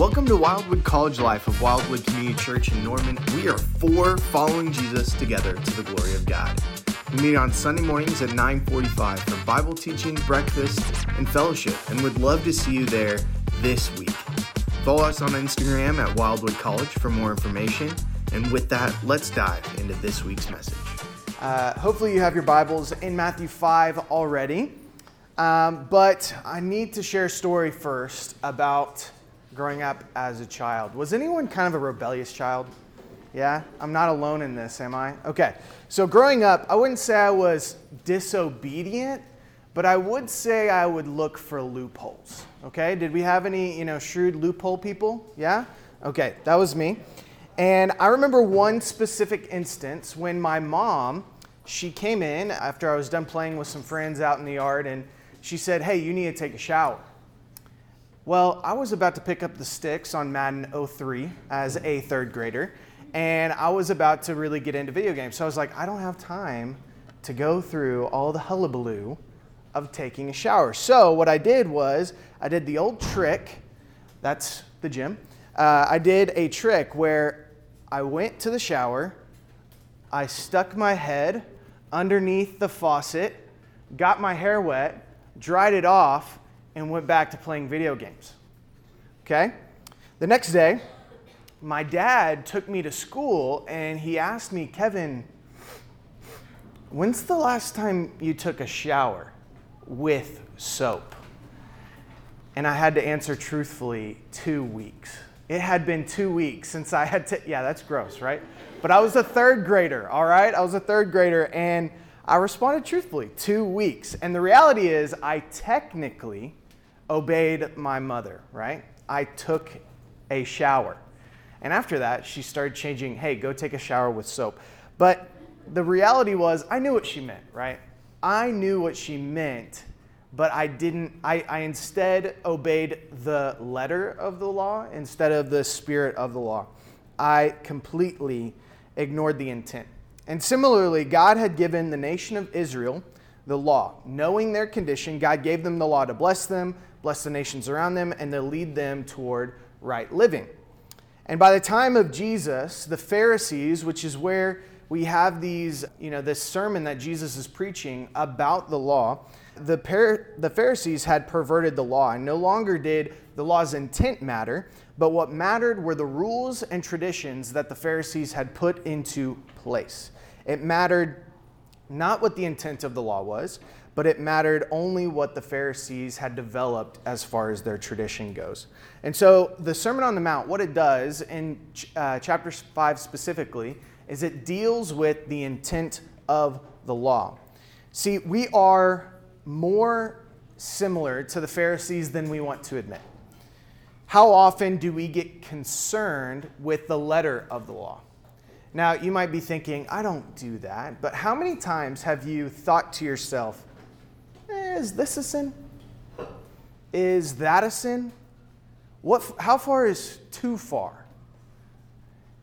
Welcome to Wildwood College Life of Wildwood Community Church in Norman. We are four following Jesus together to the glory of God. We meet on Sunday mornings at 9:45 for Bible teaching, breakfast, and fellowship, and would love to see you there this week. Follow us on Instagram at Wildwood College for more information. And with that, let's dive into this week's message. Uh, hopefully, you have your Bibles in Matthew 5 already. Um, but I need to share a story first about growing up as a child. Was anyone kind of a rebellious child? Yeah? I'm not alone in this, am I? Okay. So, growing up, I wouldn't say I was disobedient, but I would say I would look for loopholes. Okay? Did we have any, you know, shrewd loophole people? Yeah? Okay, that was me. And I remember one specific instance when my mom, she came in after I was done playing with some friends out in the yard and she said, Hey, you need to take a shower. Well, I was about to pick up the sticks on Madden 03 as a third grader, and I was about to really get into video games. So I was like, I don't have time to go through all the hullabaloo of taking a shower. So what I did was, I did the old trick that's the gym. Uh, I did a trick where I went to the shower, I stuck my head underneath the faucet, got my hair wet, dried it off, and went back to playing video games. Okay? The next day, my dad took me to school and he asked me, Kevin, when's the last time you took a shower with soap? And I had to answer truthfully, two weeks. It had been two weeks since I had to, yeah, that's gross, right? But I was a third grader, all right? I was a third grader and I responded truthfully, two weeks. And the reality is, I technically obeyed my mother, right? I took a shower. And after that, she started changing, hey, go take a shower with soap. But the reality was, I knew what she meant, right? I knew what she meant, but I didn't, I, I instead obeyed the letter of the law instead of the spirit of the law. I completely ignored the intent. And similarly, God had given the nation of Israel the law. Knowing their condition, God gave them the law to bless them, bless the nations around them, and they'll lead them toward right living. And by the time of Jesus, the Pharisees, which is where we have these, you know, this sermon that Jesus is preaching about the law, the, par- the Pharisees had perverted the law, and no longer did the law's intent matter, but what mattered were the rules and traditions that the Pharisees had put into place. It mattered not what the intent of the law was, but it mattered only what the Pharisees had developed as far as their tradition goes. And so the Sermon on the Mount, what it does in uh, chapter 5 specifically, is it deals with the intent of the law. See, we are more similar to the Pharisees than we want to admit. How often do we get concerned with the letter of the law? Now, you might be thinking, I don't do that, but how many times have you thought to yourself, is this a sin? Is that a sin? What, how far is too far?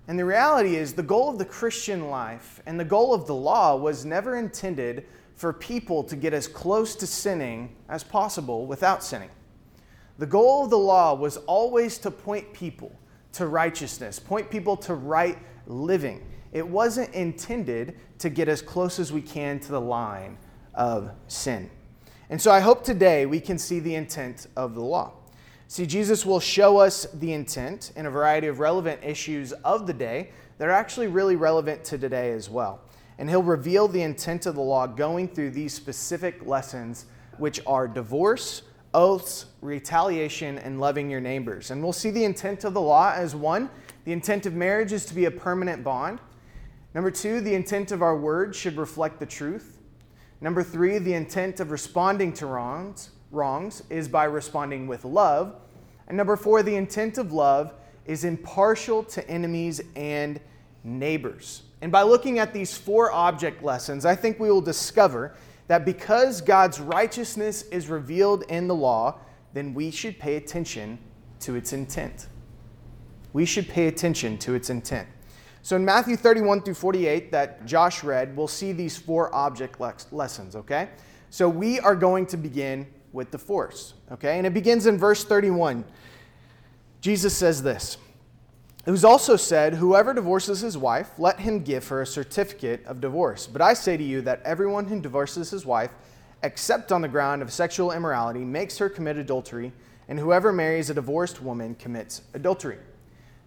And the reality is, the goal of the Christian life and the goal of the law was never intended for people to get as close to sinning as possible without sinning. The goal of the law was always to point people to righteousness, point people to right living. It wasn't intended to get as close as we can to the line of sin. And so I hope today we can see the intent of the law. See, Jesus will show us the intent in a variety of relevant issues of the day that are actually really relevant to today as well. And he'll reveal the intent of the law going through these specific lessons, which are divorce, oaths, retaliation, and loving your neighbors. And we'll see the intent of the law as one the intent of marriage is to be a permanent bond. Number two, the intent of our words should reflect the truth. Number three, the intent of responding to wrongs, wrongs is by responding with love. And number four, the intent of love is impartial to enemies and neighbors. And by looking at these four object lessons, I think we will discover that because God's righteousness is revealed in the law, then we should pay attention to its intent. We should pay attention to its intent. So in Matthew 31 through 48 that Josh read, we'll see these four object lessons, okay? So we are going to begin with divorce, okay? And it begins in verse 31. Jesus says this It was also said, Whoever divorces his wife, let him give her a certificate of divorce. But I say to you that everyone who divorces his wife, except on the ground of sexual immorality, makes her commit adultery, and whoever marries a divorced woman commits adultery.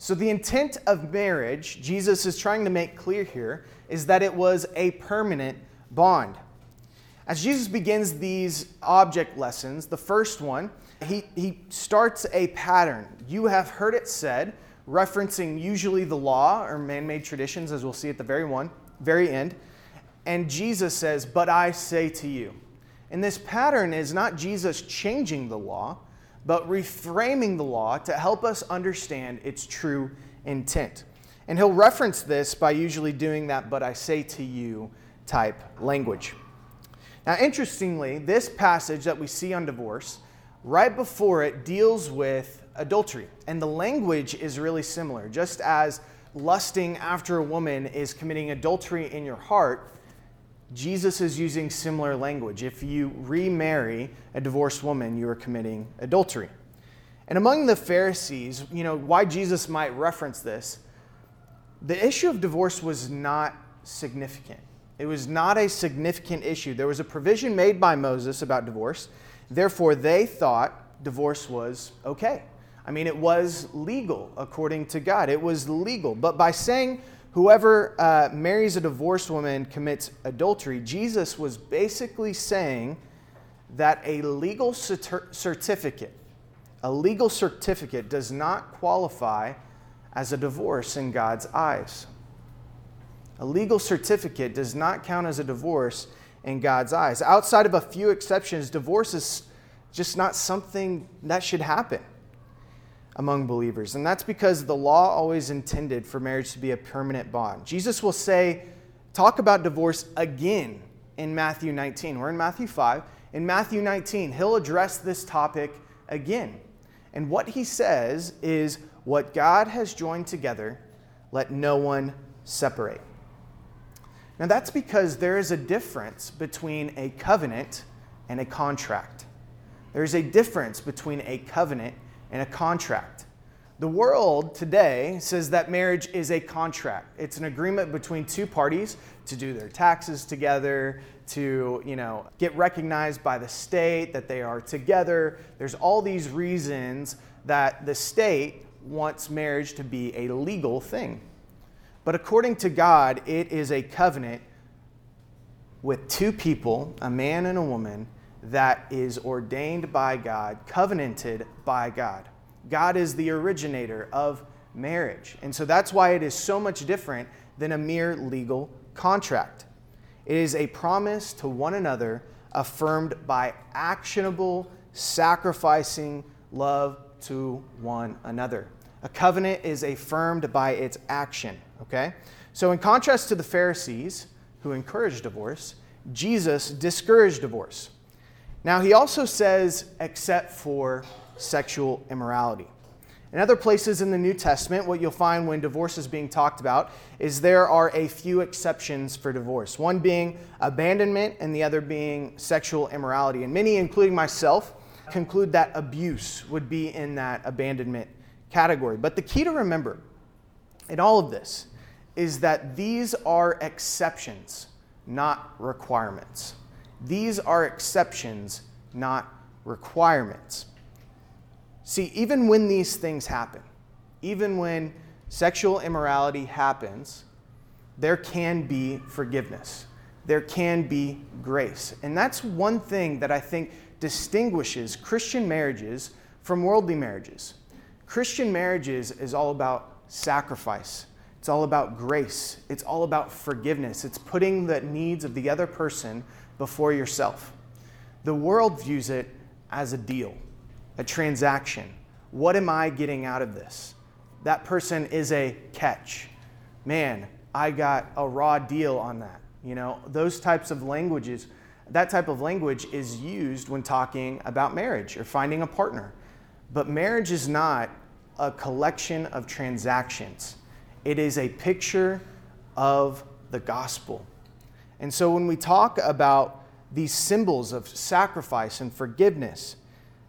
So, the intent of marriage, Jesus is trying to make clear here, is that it was a permanent bond. As Jesus begins these object lessons, the first one, he, he starts a pattern. You have heard it said, referencing usually the law or man made traditions, as we'll see at the very one, very end. And Jesus says, But I say to you. And this pattern is not Jesus changing the law, but reframing the law to help us understand its true intent. And he'll reference this by usually doing that, but I say to you type language. Now, interestingly, this passage that we see on divorce, right before it deals with adultery. And the language is really similar. Just as lusting after a woman is committing adultery in your heart, Jesus is using similar language. If you remarry a divorced woman, you are committing adultery. And among the Pharisees, you know, why Jesus might reference this, the issue of divorce was not significant. It was not a significant issue. There was a provision made by Moses about divorce. Therefore, they thought divorce was okay. I mean, it was legal according to God. It was legal. But by saying whoever uh, marries a divorced woman commits adultery, Jesus was basically saying that a legal certificate, a legal certificate does not qualify as a divorce in God's eyes. A legal certificate does not count as a divorce in God's eyes. Outside of a few exceptions, divorce is just not something that should happen among believers. And that's because the law always intended for marriage to be a permanent bond. Jesus will say, talk about divorce again in Matthew 19. We're in Matthew 5. In Matthew 19, he'll address this topic again. And what he says is, What God has joined together, let no one separate. Now, that's because there is a difference between a covenant and a contract. There is a difference between a covenant and a contract. The world today says that marriage is a contract. It's an agreement between two parties to do their taxes together, to, you know, get recognized by the state that they are together. There's all these reasons that the state wants marriage to be a legal thing. But according to God, it is a covenant with two people, a man and a woman, that is ordained by God, covenanted by God. God is the originator of marriage. And so that's why it is so much different than a mere legal contract. It is a promise to one another affirmed by actionable, sacrificing love to one another. A covenant is affirmed by its action, okay? So, in contrast to the Pharisees who encouraged divorce, Jesus discouraged divorce. Now, he also says, except for sexual immorality. In other places in the New Testament, what you'll find when divorce is being talked about is there are a few exceptions for divorce. One being abandonment, and the other being sexual immorality. And many, including myself, conclude that abuse would be in that abandonment category. But the key to remember in all of this is that these are exceptions, not requirements. These are exceptions, not requirements. See, even when these things happen, even when sexual immorality happens, there can be forgiveness. There can be grace. And that's one thing that I think distinguishes Christian marriages from worldly marriages. Christian marriages is all about sacrifice. It's all about grace. It's all about forgiveness. It's putting the needs of the other person before yourself. The world views it as a deal, a transaction. What am I getting out of this? That person is a catch. Man, I got a raw deal on that. You know, those types of languages, that type of language is used when talking about marriage or finding a partner. But marriage is not a collection of transactions, it is a picture of the gospel. And so when we talk about these symbols of sacrifice and forgiveness,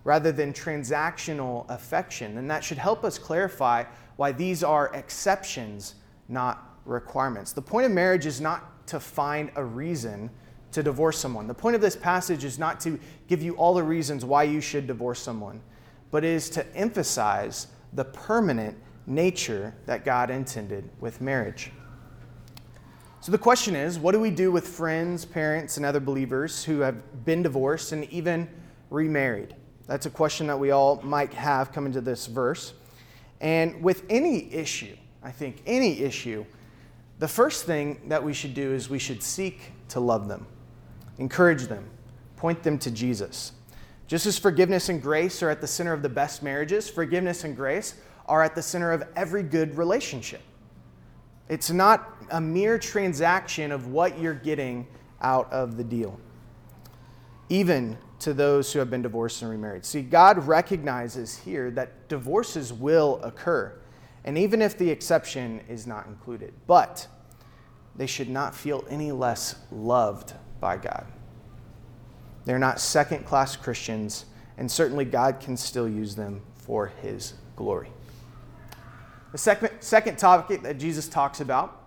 rather than transactional affection. then that should help us clarify why these are exceptions, not requirements. The point of marriage is not to find a reason to divorce someone. The point of this passage is not to give you all the reasons why you should divorce someone, but is to emphasize the permanent nature that God intended with marriage. So the question is what do we do with friends, parents, and other believers who have been divorced and even remarried? That's a question that we all might have coming to this verse. And with any issue, I think any issue, the first thing that we should do is we should seek to love them, encourage them, point them to Jesus. Just as forgiveness and grace are at the center of the best marriages, forgiveness and grace are at the center of every good relationship. It's not a mere transaction of what you're getting out of the deal, even to those who have been divorced and remarried. See, God recognizes here that divorces will occur, and even if the exception is not included, but they should not feel any less loved by God. They're not second class Christians, and certainly God can still use them for His glory. The second, second topic that Jesus talks about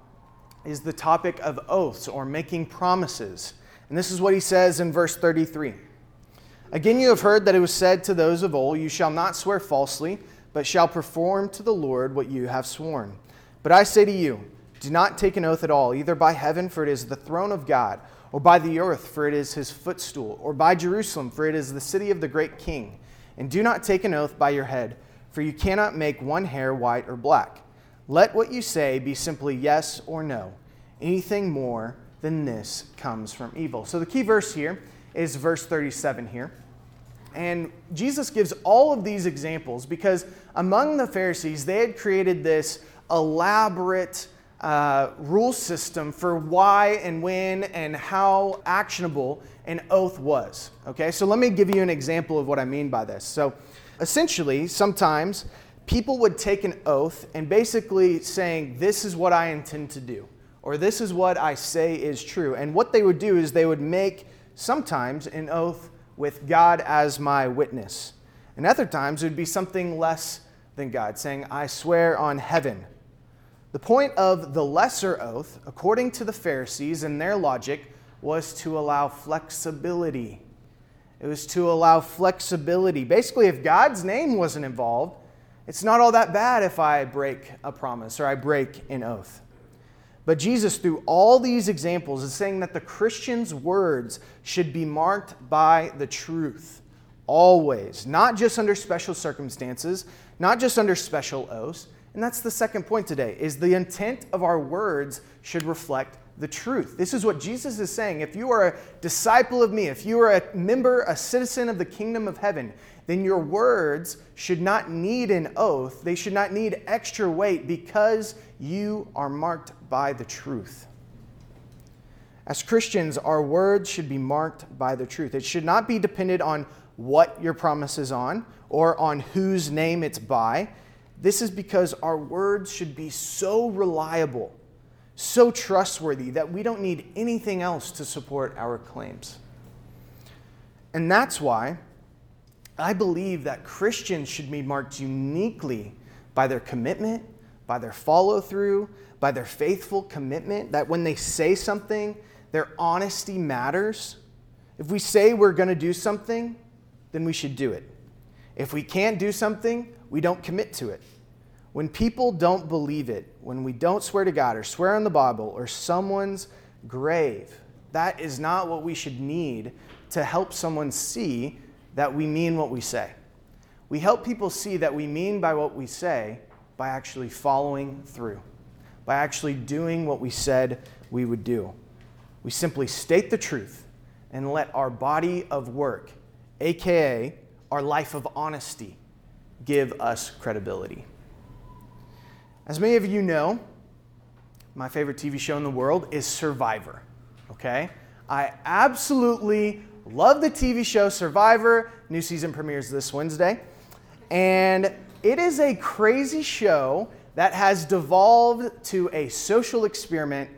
is the topic of oaths or making promises. And this is what he says in verse 33. Again, you have heard that it was said to those of old, You shall not swear falsely, but shall perform to the Lord what you have sworn. But I say to you, do not take an oath at all, either by heaven, for it is the throne of God, or by the earth, for it is his footstool, or by Jerusalem, for it is the city of the great king. And do not take an oath by your head for you cannot make one hair white or black. Let what you say be simply yes or no. Anything more than this comes from evil. So the key verse here is verse 37 here. And Jesus gives all of these examples because among the Pharisees, they had created this elaborate uh, rule system for why and when and how actionable an oath was. Okay, so let me give you an example of what I mean by this. So Essentially, sometimes people would take an oath and basically saying, This is what I intend to do, or this is what I say is true. And what they would do is they would make sometimes an oath with God as my witness. And other times it would be something less than God, saying, I swear on heaven. The point of the lesser oath, according to the Pharisees and their logic, was to allow flexibility it was to allow flexibility. Basically, if God's name wasn't involved, it's not all that bad if I break a promise or I break an oath. But Jesus, through all these examples, is saying that the Christian's words should be marked by the truth, always, not just under special circumstances, not just under special oaths. And that's the second point today, is the intent of our words should reflect the truth. This is what Jesus is saying. If you are a disciple of me, if you are a member, a citizen of the kingdom of heaven, then your words should not need an oath. They should not need extra weight because you are marked by the truth. As Christians, our words should be marked by the truth. It should not be dependent on what your promise is on or on whose name it's by. This is because our words should be so reliable so trustworthy that we don't need anything else to support our claims. And that's why I believe that Christians should be marked uniquely by their commitment, by their follow through, by their faithful commitment, that when they say something, their honesty matters. If we say we're going to do something, then we should do it. If we can't do something, we don't commit to it. When people don't believe it, when we don't swear to God or swear on the Bible or someone's grave, that is not what we should need to help someone see that we mean what we say. We help people see that we mean by what we say by actually following through, by actually doing what we said we would do. We simply state the truth and let our body of work, aka our life of honesty, give us credibility. As many of you know, my favorite TV show in the world is Survivor. Okay? I absolutely love the TV show Survivor. New season premieres this Wednesday. And it is a crazy show that has devolved to a social experiment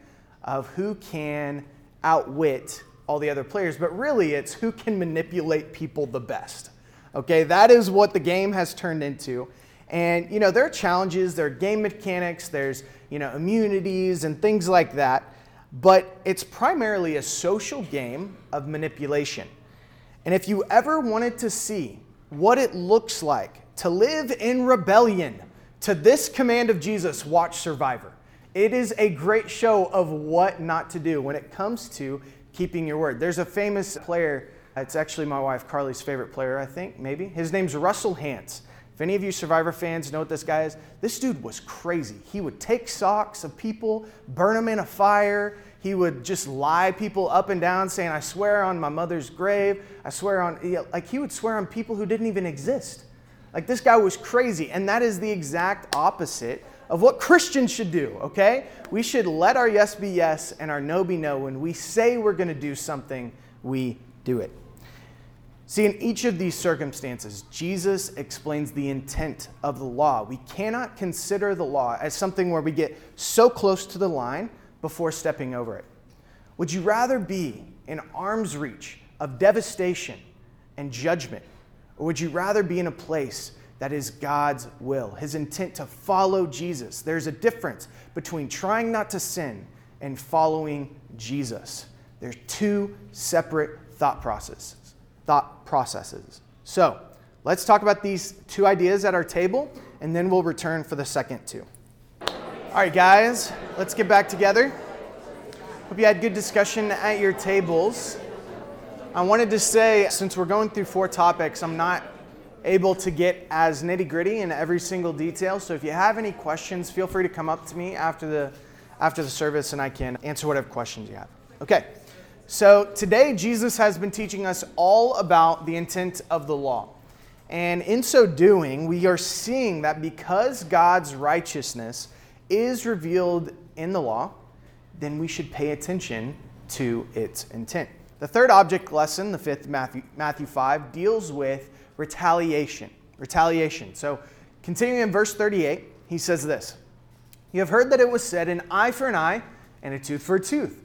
of who can outwit all the other players, but really it's who can manipulate people the best. Okay, that is what the game has turned into. And you know, there are challenges, there are game mechanics, there's you know, immunities and things like that. But it's primarily a social game of manipulation. And if you ever wanted to see what it looks like to live in rebellion to this command of Jesus, watch Survivor. It is a great show of what not to do when it comes to keeping your word. There's a famous player, it's actually my wife Carly's favorite player, I think, maybe. His name's Russell Hantz. If any of you Survivor fans know what this guy is, this dude was crazy. He would take socks of people, burn them in a fire. He would just lie people up and down, saying, I swear on my mother's grave. I swear on, like, he would swear on people who didn't even exist. Like, this guy was crazy. And that is the exact opposite of what Christians should do, okay? We should let our yes be yes and our no be no. When we say we're going to do something, we do it. See, in each of these circumstances, Jesus explains the intent of the law. We cannot consider the law as something where we get so close to the line before stepping over it. Would you rather be in arm's reach of devastation and judgment, or would you rather be in a place that is God's will, his intent to follow Jesus? There's a difference between trying not to sin and following Jesus. There's two separate thought processes thought processes. So let's talk about these two ideas at our table, and then we'll return for the second two. All right, guys, let's get back together. Hope you had good discussion at your tables. I wanted to say, since we're going through four topics, I'm not able to get as nitty gritty in every single detail. So if you have any questions, feel free to come up to me after the after the service, and I can answer whatever questions you have. Okay. So today, Jesus has been teaching us all about the intent of the law. And in so doing, we are seeing that because God's righteousness is revealed in the law, then we should pay attention to its intent. The third object lesson, the fifth Matthew, Matthew 5, deals with retaliation. Retaliation. So, continuing in verse 38, he says this You have heard that it was said, an eye for an eye and a tooth for a tooth.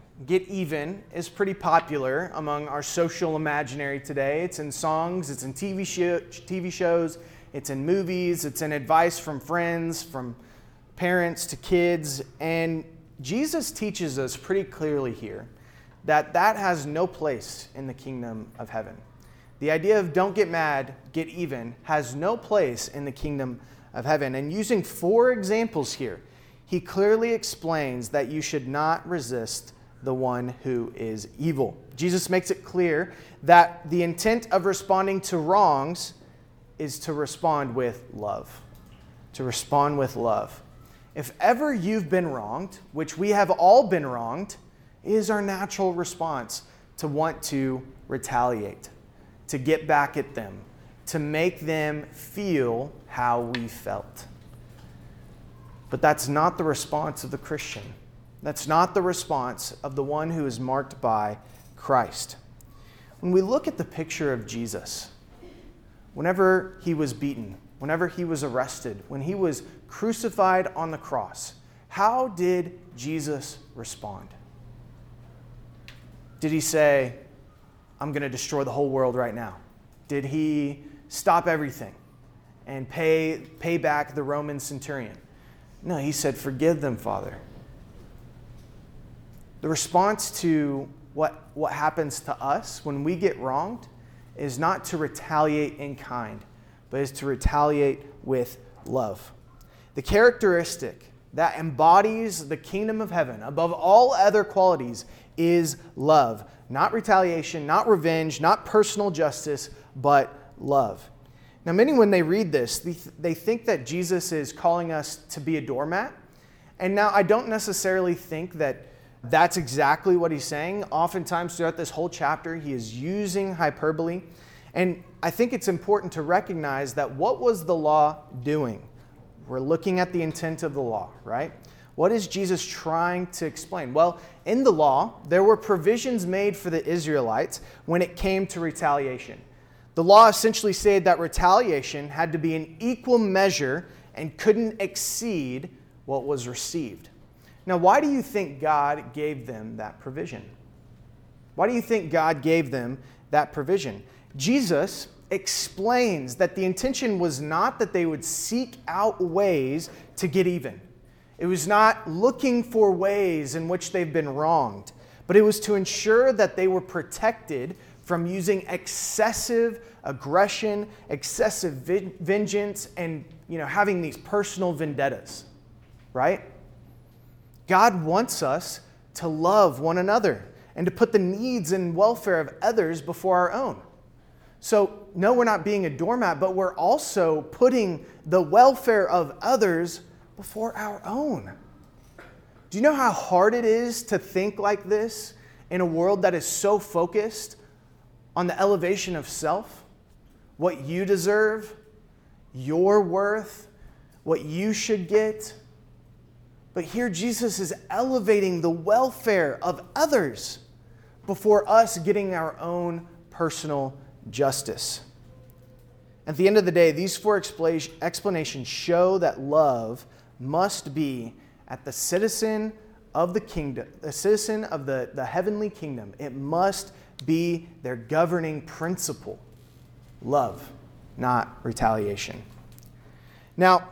Get Even is pretty popular among our social imaginary today. It's in songs, it's in TV, TV shows, it's in movies, it's in advice from friends, from parents to kids. And Jesus teaches us pretty clearly here that that has no place in the kingdom of heaven. The idea of don't get mad, get even has no place in the kingdom of heaven. And using four examples here, he clearly explains that you should not resist the one who is evil. Jesus makes it clear that the intent of responding to wrongs is to respond with love. To respond with love. If ever you've been wronged, which we have all been wronged, is our natural response to want to retaliate, to get back at them, to make them feel how we felt. But that's not the response of the Christian. That's not the response of the one who is marked by Christ. When we look at the picture of Jesus, whenever he was beaten, whenever he was arrested, when he was crucified on the cross, how did Jesus respond? Did he say, I'm going to destroy the whole world right now? Did he stop everything and pay, pay back the Roman centurion? No, he said, Forgive them, Father the response to what, what happens to us when we get wronged is not to retaliate in kind, but is to retaliate with love. The characteristic that embodies the kingdom of heaven above all other qualities is love. Not retaliation, not revenge, not personal justice, but love. Now, many, when they read this, they think that Jesus is calling us to be a doormat. And now, I don't necessarily think that that's exactly what he's saying. Oftentimes, throughout this whole chapter, he is using hyperbole. And I think it's important to recognize that what was the law doing? We're looking at the intent of the law, right? What is Jesus trying to explain? Well, in the law, there were provisions made for the Israelites when it came to retaliation. The law essentially said that retaliation had to be an equal measure and couldn't exceed what was received. Now, why do you think God gave them that provision? Why do you think God gave them that provision? Jesus explains that the intention was not that they would seek out ways to get even. It was not looking for ways in which they've been wronged, but it was to ensure that they were protected from using excessive aggression, excessive vengeance, and you know, having these personal vendettas, right? God wants us to love one another and to put the needs and welfare of others before our own. So, no, we're not being a doormat, but we're also putting the welfare of others before our own. Do you know how hard it is to think like this in a world that is so focused on the elevation of self? What you deserve, your worth, what you should get. But here Jesus is elevating the welfare of others before us getting our own personal justice. At the end of the day, these four explanations show that love must be at the citizen of the kingdom, the citizen of the, the heavenly kingdom. It must be their governing principle love, not retaliation. Now,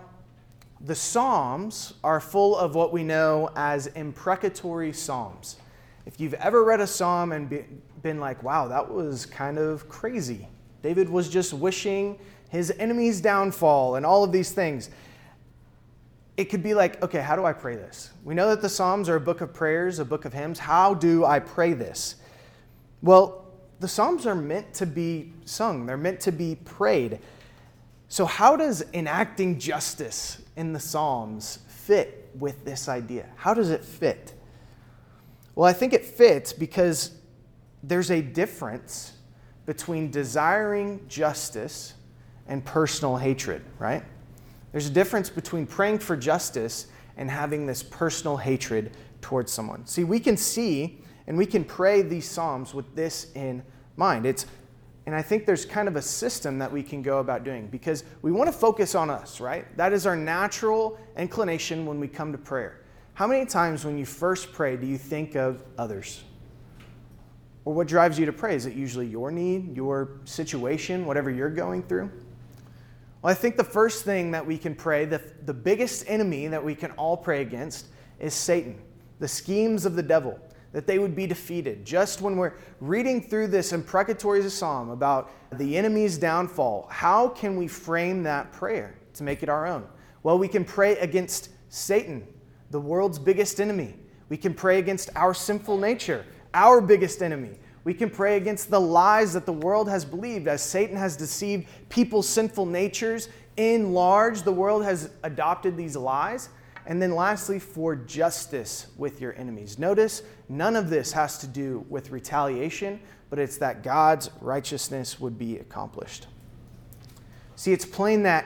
the Psalms are full of what we know as imprecatory Psalms. If you've ever read a Psalm and been like, wow, that was kind of crazy, David was just wishing his enemy's downfall and all of these things it could be like, okay, how do I pray this? We know that the Psalms are a book of prayers, a book of hymns. How do I pray this? Well, the Psalms are meant to be sung, they're meant to be prayed. So, how does enacting justice in the Psalms fit with this idea? How does it fit? Well, I think it fits because there's a difference between desiring justice and personal hatred, right? There's a difference between praying for justice and having this personal hatred towards someone. See, we can see and we can pray these Psalms with this in mind. It's and I think there's kind of a system that we can go about doing because we want to focus on us, right? That is our natural inclination when we come to prayer. How many times when you first pray do you think of others? Or what drives you to pray? Is it usually your need, your situation, whatever you're going through? Well, I think the first thing that we can pray, the, the biggest enemy that we can all pray against, is Satan, the schemes of the devil, that they would be defeated. Just when we're reading through this imprecatory psalm about the enemy's downfall, how can we frame that prayer to make it our own? Well, we can pray against Satan, the world's biggest enemy. We can pray against our sinful nature, our biggest enemy. We can pray against the lies that the world has believed as Satan has deceived people's sinful natures. In large, the world has adopted these lies. And then lastly, for justice with your enemies. Notice none of this has to do with retaliation, but it's that God's righteousness would be accomplished. See, it's plain that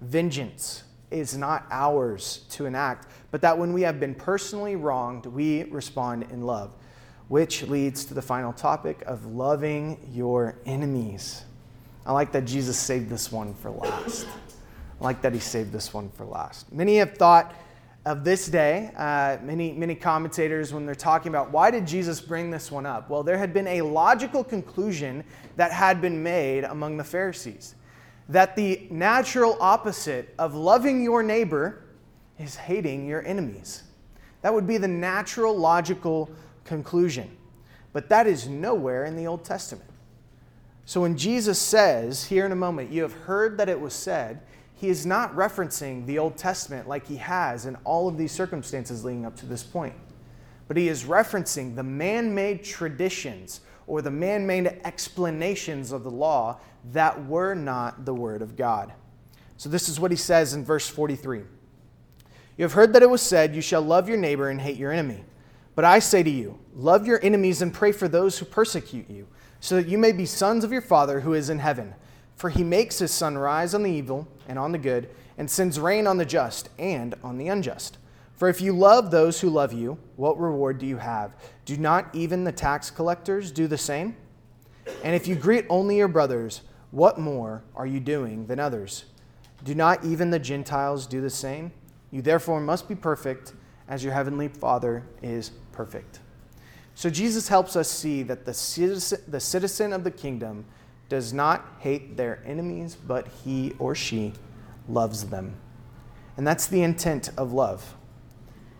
vengeance is not ours to enact, but that when we have been personally wronged, we respond in love which leads to the final topic of loving your enemies. I like that Jesus saved this one for last. I like that he saved this one for last. Many have thought of this day, uh, many, many commentators, when they're talking about why did Jesus bring this one up? Well, there had been a logical conclusion that had been made among the Pharisees that the natural opposite of loving your neighbor is hating your enemies. That would be the natural, logical conclusion. But that is nowhere in the Old Testament. So when Jesus says, here in a moment, you have heard that it was said, he is not referencing the Old Testament like he has in all of these circumstances leading up to this point. But he is referencing the man made traditions or the man made explanations of the law that were not the Word of God. So this is what he says in verse 43 You have heard that it was said, You shall love your neighbor and hate your enemy. But I say to you, love your enemies and pray for those who persecute you, so that you may be sons of your Father who is in heaven. For he makes his sun rise on the evil and on the good, and sends rain on the just and on the unjust. For if you love those who love you, what reward do you have? Do not even the tax collectors do the same? And if you greet only your brothers, what more are you doing than others? Do not even the Gentiles do the same? You therefore must be perfect as your heavenly Father is perfect. So Jesus helps us see that the citizen, the citizen of the kingdom does not hate their enemies, but he or she loves them. And that's the intent of love.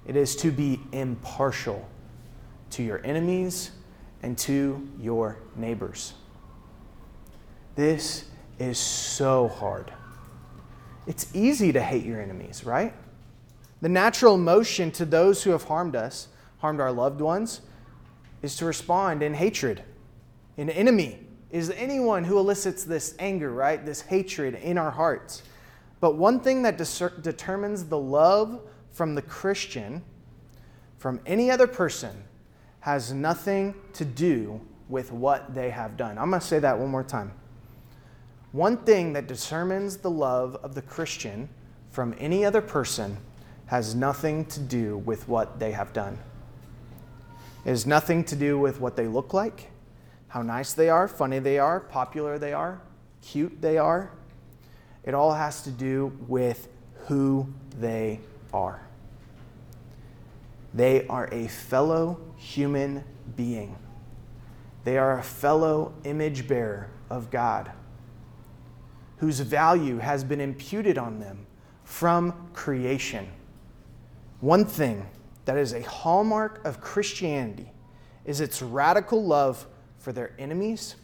It is to be impartial to your enemies and to your neighbors. This is so hard. It's easy to hate your enemies, right? The natural emotion to those who have harmed us, harmed our loved ones, is to respond in hatred. in enemy is anyone who elicits this anger, right? This hatred in our hearts. But one thing that determines the love from the Christian from any other person has nothing to do with what they have done. I'm going to say that one more time. One thing that determines the love of the Christian from any other person has nothing to do with what they have done. It has nothing to do with what they look like, how nice they are, funny they are, popular they are, cute they are. It all has to do with who they are. They are a fellow human being. They are a fellow image bearer of God whose value has been imputed on them from creation. One thing that is a hallmark of Christianity is its radical love for their enemies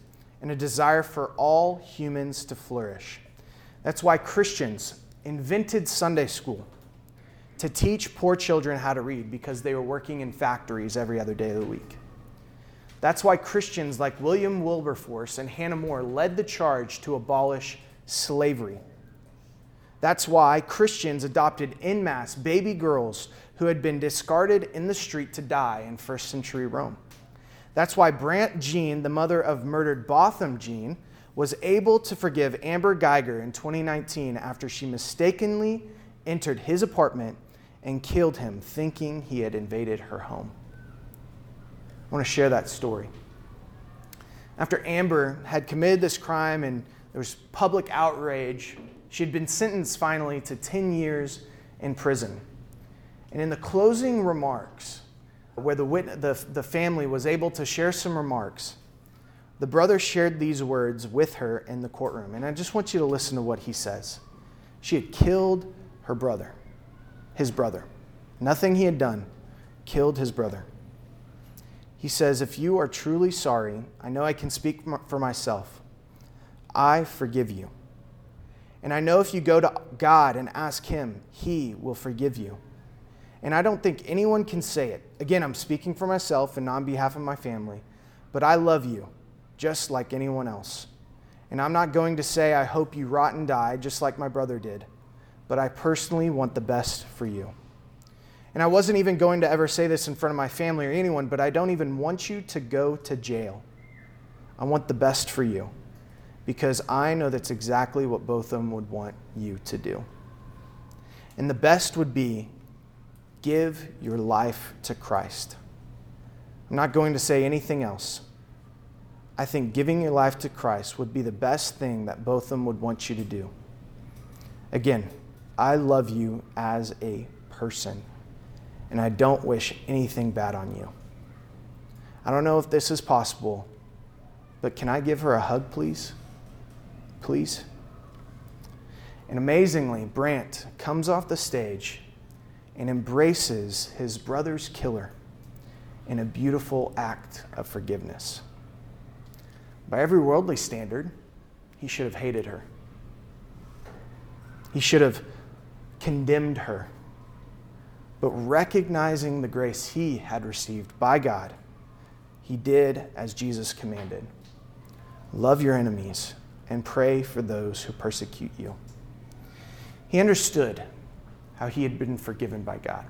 and a desire for all humans to flourish. That's why Christians invented Sunday school to teach poor children how to read because they were working in factories every other day of the week. That's why Christians like William Wilberforce and Hannah More led the charge to abolish slavery. That's why Christians adopted en masse baby girls who had been discarded in the street to die in first century Rome. That's why Brandt Jean, the mother of murdered Botham Jean, was able to forgive Amber Guyger in 2019 after she mistakenly entered his apartment and killed him, thinking he had invaded her home. I want to share that story. After Amber had committed this crime and there was public outrage. She had been sentenced finally to 10 years in prison. And in the closing remarks, where the, wit- the, the family was able to share some remarks, the brother shared these words with her in the courtroom. And I just want you to listen to what he says. She had killed her brother, his brother. Nothing he had done, killed his brother. He says, If you are truly sorry, I know I can speak for myself. I forgive you. And I know if you go to God and ask Him, He will forgive you. And I don't think anyone can say it. Again, I'm speaking for myself and not on behalf of my family, but I love you just like anyone else. And I'm not going to say, I hope you rot and die just like my brother did, but I personally want the best for you. And I wasn't even going to ever say this in front of my family or anyone, but I don't even want you to go to jail. I want the best for you because I know that's exactly what both of them would want you to do. And the best would be give your life to Christ. I'm not going to say anything else. I think giving your life to Christ would be the best thing that both of them would want you to do. Again, I love you as a person, and I don't wish anything bad on you. I don't know if this is possible, but can I give her a hug, please? please? And amazingly, Brandt comes off the stage and embraces his brother's killer in a beautiful act of forgiveness. By every worldly standard, he should have hated her. He should have condemned her. But recognizing the grace he had received by God, he did as Jesus commanded love your enemies and pray for those who persecute you. He understood how he had been forgiven by God.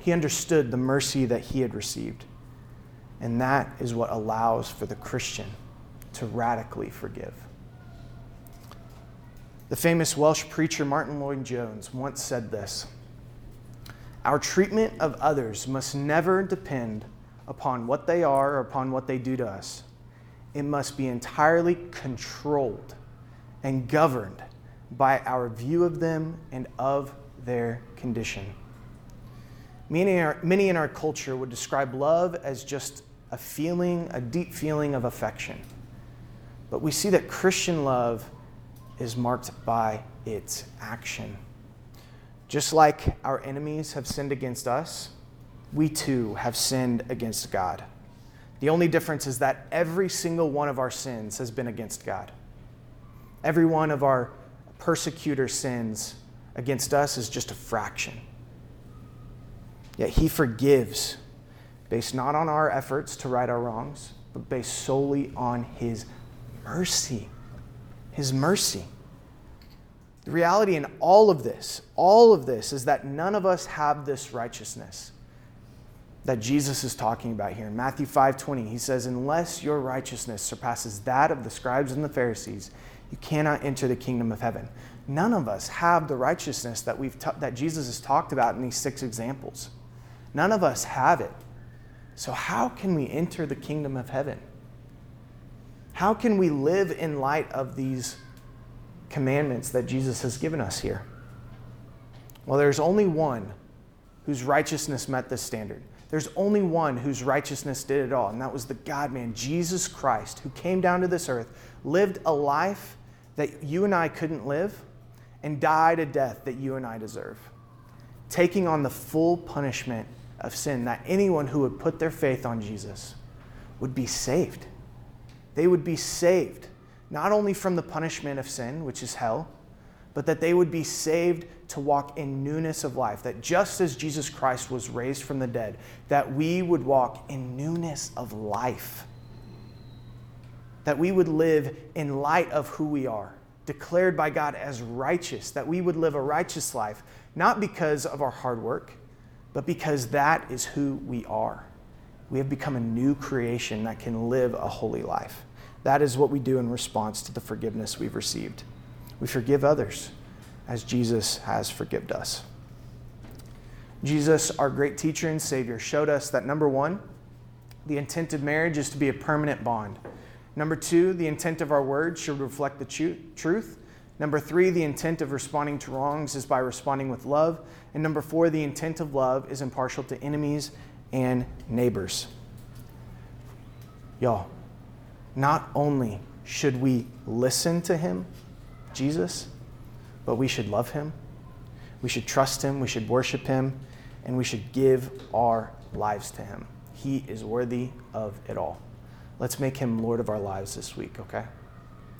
He understood the mercy that he had received. And that is what allows for the Christian to radically forgive. The famous Welsh preacher Martyn Lloyd-Jones once said this Our treatment of others must never depend upon what they are or upon what they do to us. It must be entirely controlled and governed by our view of them and of their condition. Many in, our, many in our culture would describe love as just a feeling, a deep feeling of affection. But we see that Christian love is marked by its action. Just like our enemies have sinned against us, we too have sinned against God. The only difference is that every single one of our sins has been against God. Every one of our persecutor sins against us is just a fraction. Yet he forgives based not on our efforts to right our wrongs, but based solely on his mercy. His mercy. The reality in all of this, all of this, is that none of us have this righteousness that Jesus is talking about here. In Matthew 5 20, he says, Unless your righteousness surpasses that of the scribes and the Pharisees, you cannot enter the kingdom of heaven. None of us have the righteousness that, we've that Jesus has talked about in these six examples. None of us have it. So, how can we enter the kingdom of heaven? How can we live in light of these commandments that Jesus has given us here? Well, there's only one whose righteousness met this standard. There's only one whose righteousness did it all, and that was the God man, Jesus Christ, who came down to this earth, lived a life that you and I couldn't live, and died a death that you and I deserve, taking on the full punishment of sin, that anyone who would put their faith on Jesus would be saved. They would be saved, not only from the punishment of sin, which is hell, but that they would be saved to walk in newness of life. That just as Jesus Christ was raised from the dead, that we would walk in newness of life. That we would live in light of who we are, declared by God as righteous, that we would live a righteous life, not because of our hard work, but because that is who we are. We have become a new creation that can live a holy life. That is what we do in response to the forgiveness we've received. We forgive others as Jesus has forgiven us. Jesus, our great teacher and Savior, showed us that number one, the intent of marriage is to be a permanent bond. Number two, the intent of our words should reflect the truth. Number three, the intent of responding to wrongs is by responding with love. And number four, the intent of love is impartial to enemies and neighbors. Y'all, not only should we listen to him, Jesus, but we should love him, we should trust him, we should worship him, and we should give our lives to him. He is worthy of it all. Let's make him Lord of our lives this week, okay?